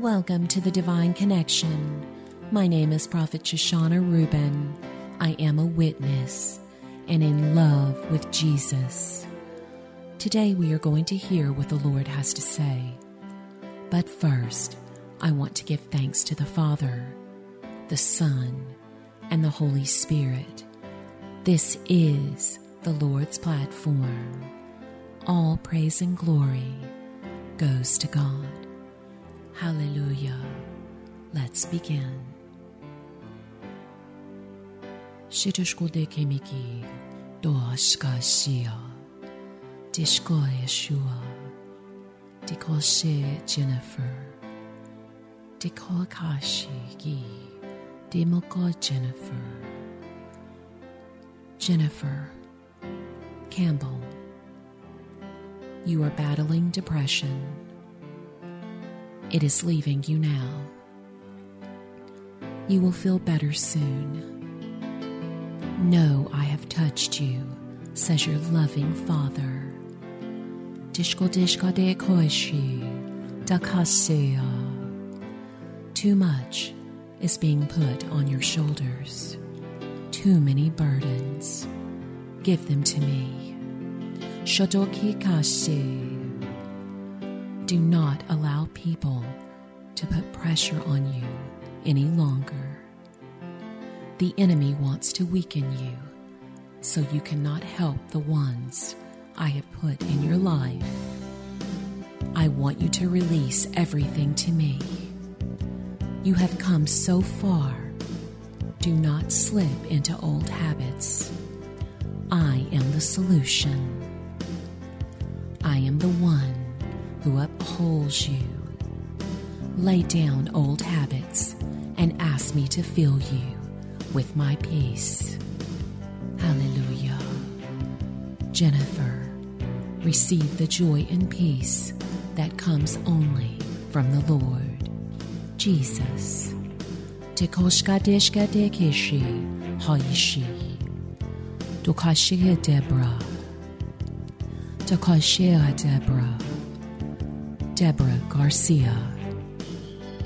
Welcome to the Divine Connection. My name is Prophet Shoshana Rubin. I am a witness and in love with Jesus. Today we are going to hear what the Lord has to say. But first, I want to give thanks to the Father, the Son, and the Holy Spirit. This is the Lord's platform. All praise and glory goes to God. Hallelujah. Let's begin. Shitishkode kemiki doashka shia. Dishko Yeshua. Dikoshe Jennifer. Diko Kashi Gi. Demoko Jennifer. Jennifer Campbell. You are battling depression. It is leaving you now. You will feel better soon. Know I have touched you, says your loving Father. Dishko dishka de koishi, dakasea. Too much is being put on your shoulders. Too many burdens. Give them to me. Shodoki kashe. Do not allow people to put pressure on you any longer. The enemy wants to weaken you so you cannot help the ones I have put in your life. I want you to release everything to me. You have come so far. Do not slip into old habits. I am the solution. I am the one upholds you. Lay down old habits and ask me to fill you with my peace. Hallelujah. Jennifer, receive the joy and peace that comes only from the Lord. Jesus. Tekoshka deshka dekishi haishi. Dokashia Deborah. Dokashia Deborah. Deborah Garcia.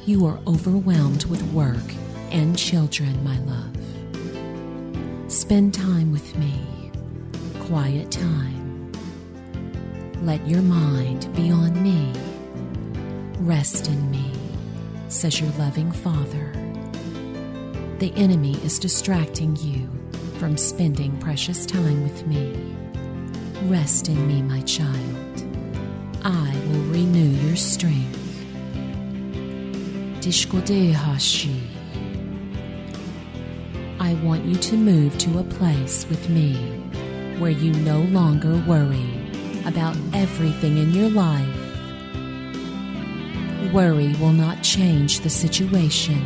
You are overwhelmed with work and children, my love. Spend time with me, quiet time. Let your mind be on me. Rest in me, says your loving Father. The enemy is distracting you from spending precious time with me. Rest in me, my child. I will renew your strength. Dishkode Hashi. I want you to move to a place with me where you no longer worry about everything in your life. Worry will not change the situation.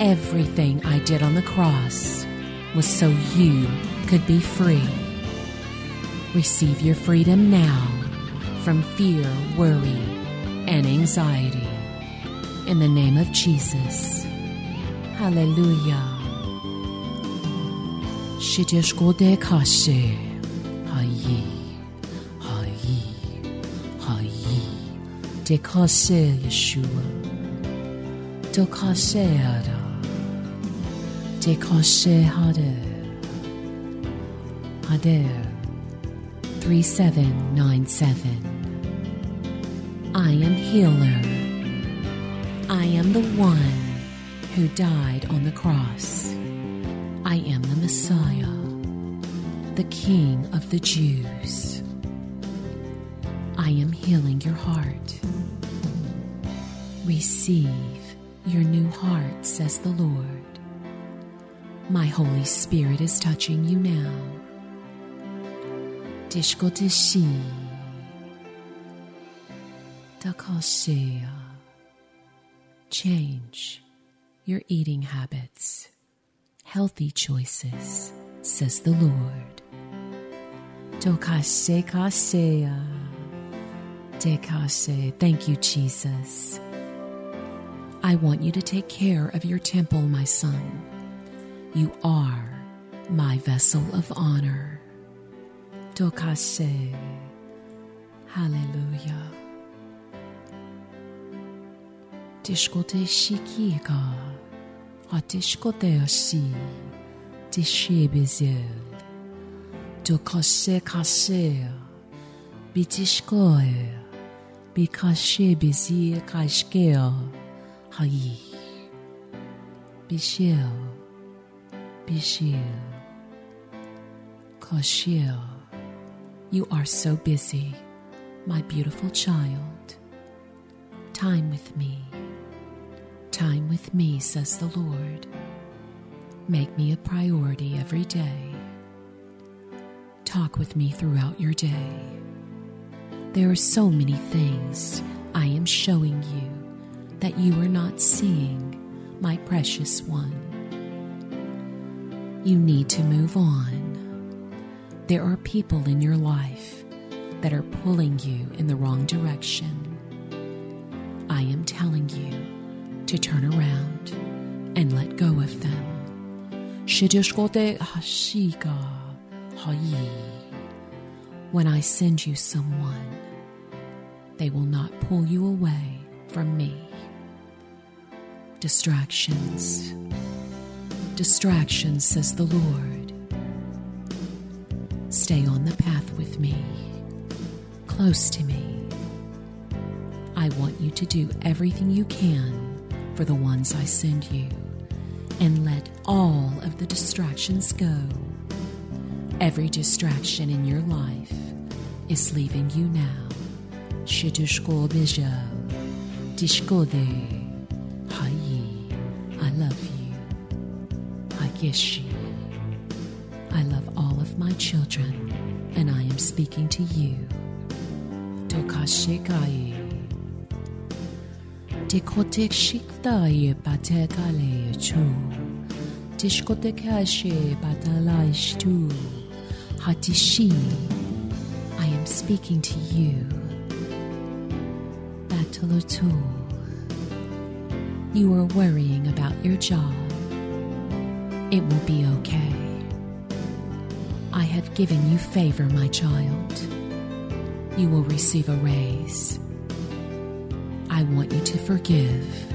Everything I did on the cross was so you could be free. Receive your freedom now from fear, worry, and anxiety. In the name of Jesus. Hallelujah. Shitishkode kashe. Hayi. Hayi. Hayi. Dekase Yeshua. Dokase hada. Dekase hader. Hader. 3797. I am healer. I am the one who died on the cross. I am the Messiah, the King of the Jews. I am healing your heart. Receive your new heart, says the Lord. My Holy Spirit is touching you now. Dishkotishi. Dakosea. Change your eating habits. Healthy choices, says the Lord. Dekase. Thank you, Jesus. I want you to take care of your temple, my son. You are my vessel of honor. Dokase. Hallelujah. Dishkote shikiga, hatishkote ashi, dishebezel, dokase kase, bitishkoe, bikashe bizi kashkeo, hayi, bishel, bishel, kashel. You are so busy, my beautiful child. Time with me. Time with me, says the Lord. Make me a priority every day. Talk with me throughout your day. There are so many things I am showing you that you are not seeing, my precious one. You need to move on. There are people in your life that are pulling you in the wrong direction. I am telling you to turn around and let go of them. When I send you someone, they will not pull you away from me. Distractions. Distractions, says the Lord. Stay on the path with me, close to me. I want you to do everything you can for the ones I send you and let all of the distractions go. Every distraction in your life is leaving you now. I love you. I kiss you. I love all of my children, and I am speaking to you. Tokashikai. Shiktai batekale chu. Dishkotekashe batalaish tu. Hatishi. I am speaking to you. Batalotu. You are worrying about your job. It will be okay. I have given you favor, my child. You will receive a raise. I want you to forgive.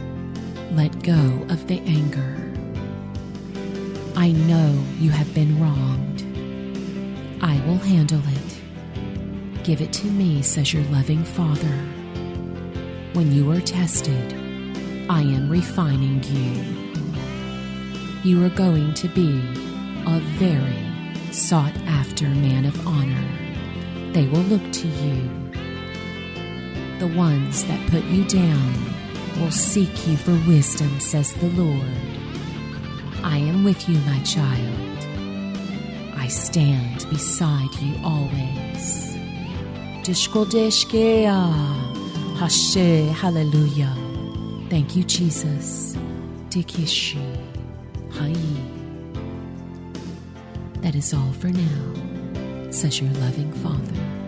Let go of the anger. I know you have been wronged. I will handle it. Give it to me, says your loving Father. When you are tested, I am refining you. You are going to be a very sought after man of honor. They will look to you. The ones that put you down will seek you for wisdom, says the Lord. I am with you, my child. I stand beside you always. Dishkodeshkea. Hashe, hallelujah. Thank you, Jesus. Dikishi. Hai. That is all for now, says your loving Father.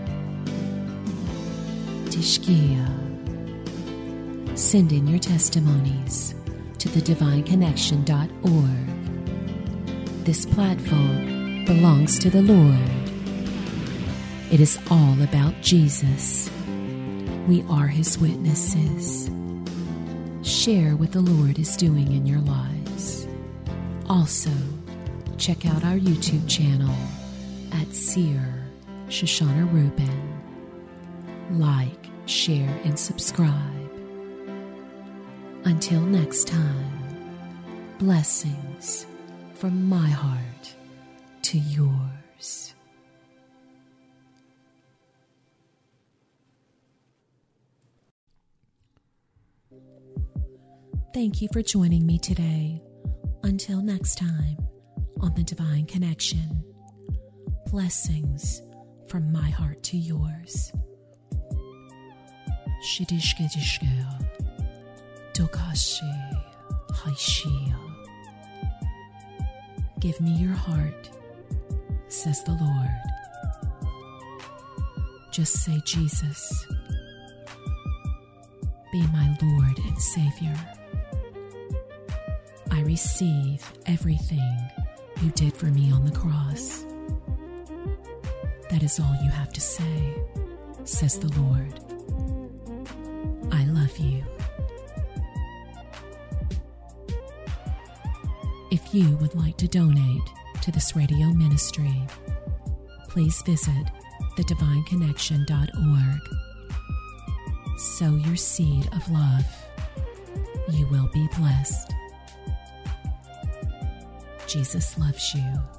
Send in your testimonies to the divineconnection.org. This platform belongs to the Lord. It is all about Jesus. We are his witnesses. Share what the Lord is doing in your lives. Also, check out our YouTube channel at Seer Shoshana Rubin. Like, share, and subscribe. Until next time, blessings from my heart to yours. Thank you for joining me today. Until next time on The Divine Connection, blessings from my heart to yours. Shidishkedishkea, Dokashi, Haishia. Give me your heart, says the Lord. Just say, Jesus, be my Lord and Savior. I receive everything you did for me on the cross. That is all you have to say, says the Lord. If you would like to donate to this radio ministry, please visit thedivineconnection.org. Sow your seed of love. You will be blessed. Jesus loves you.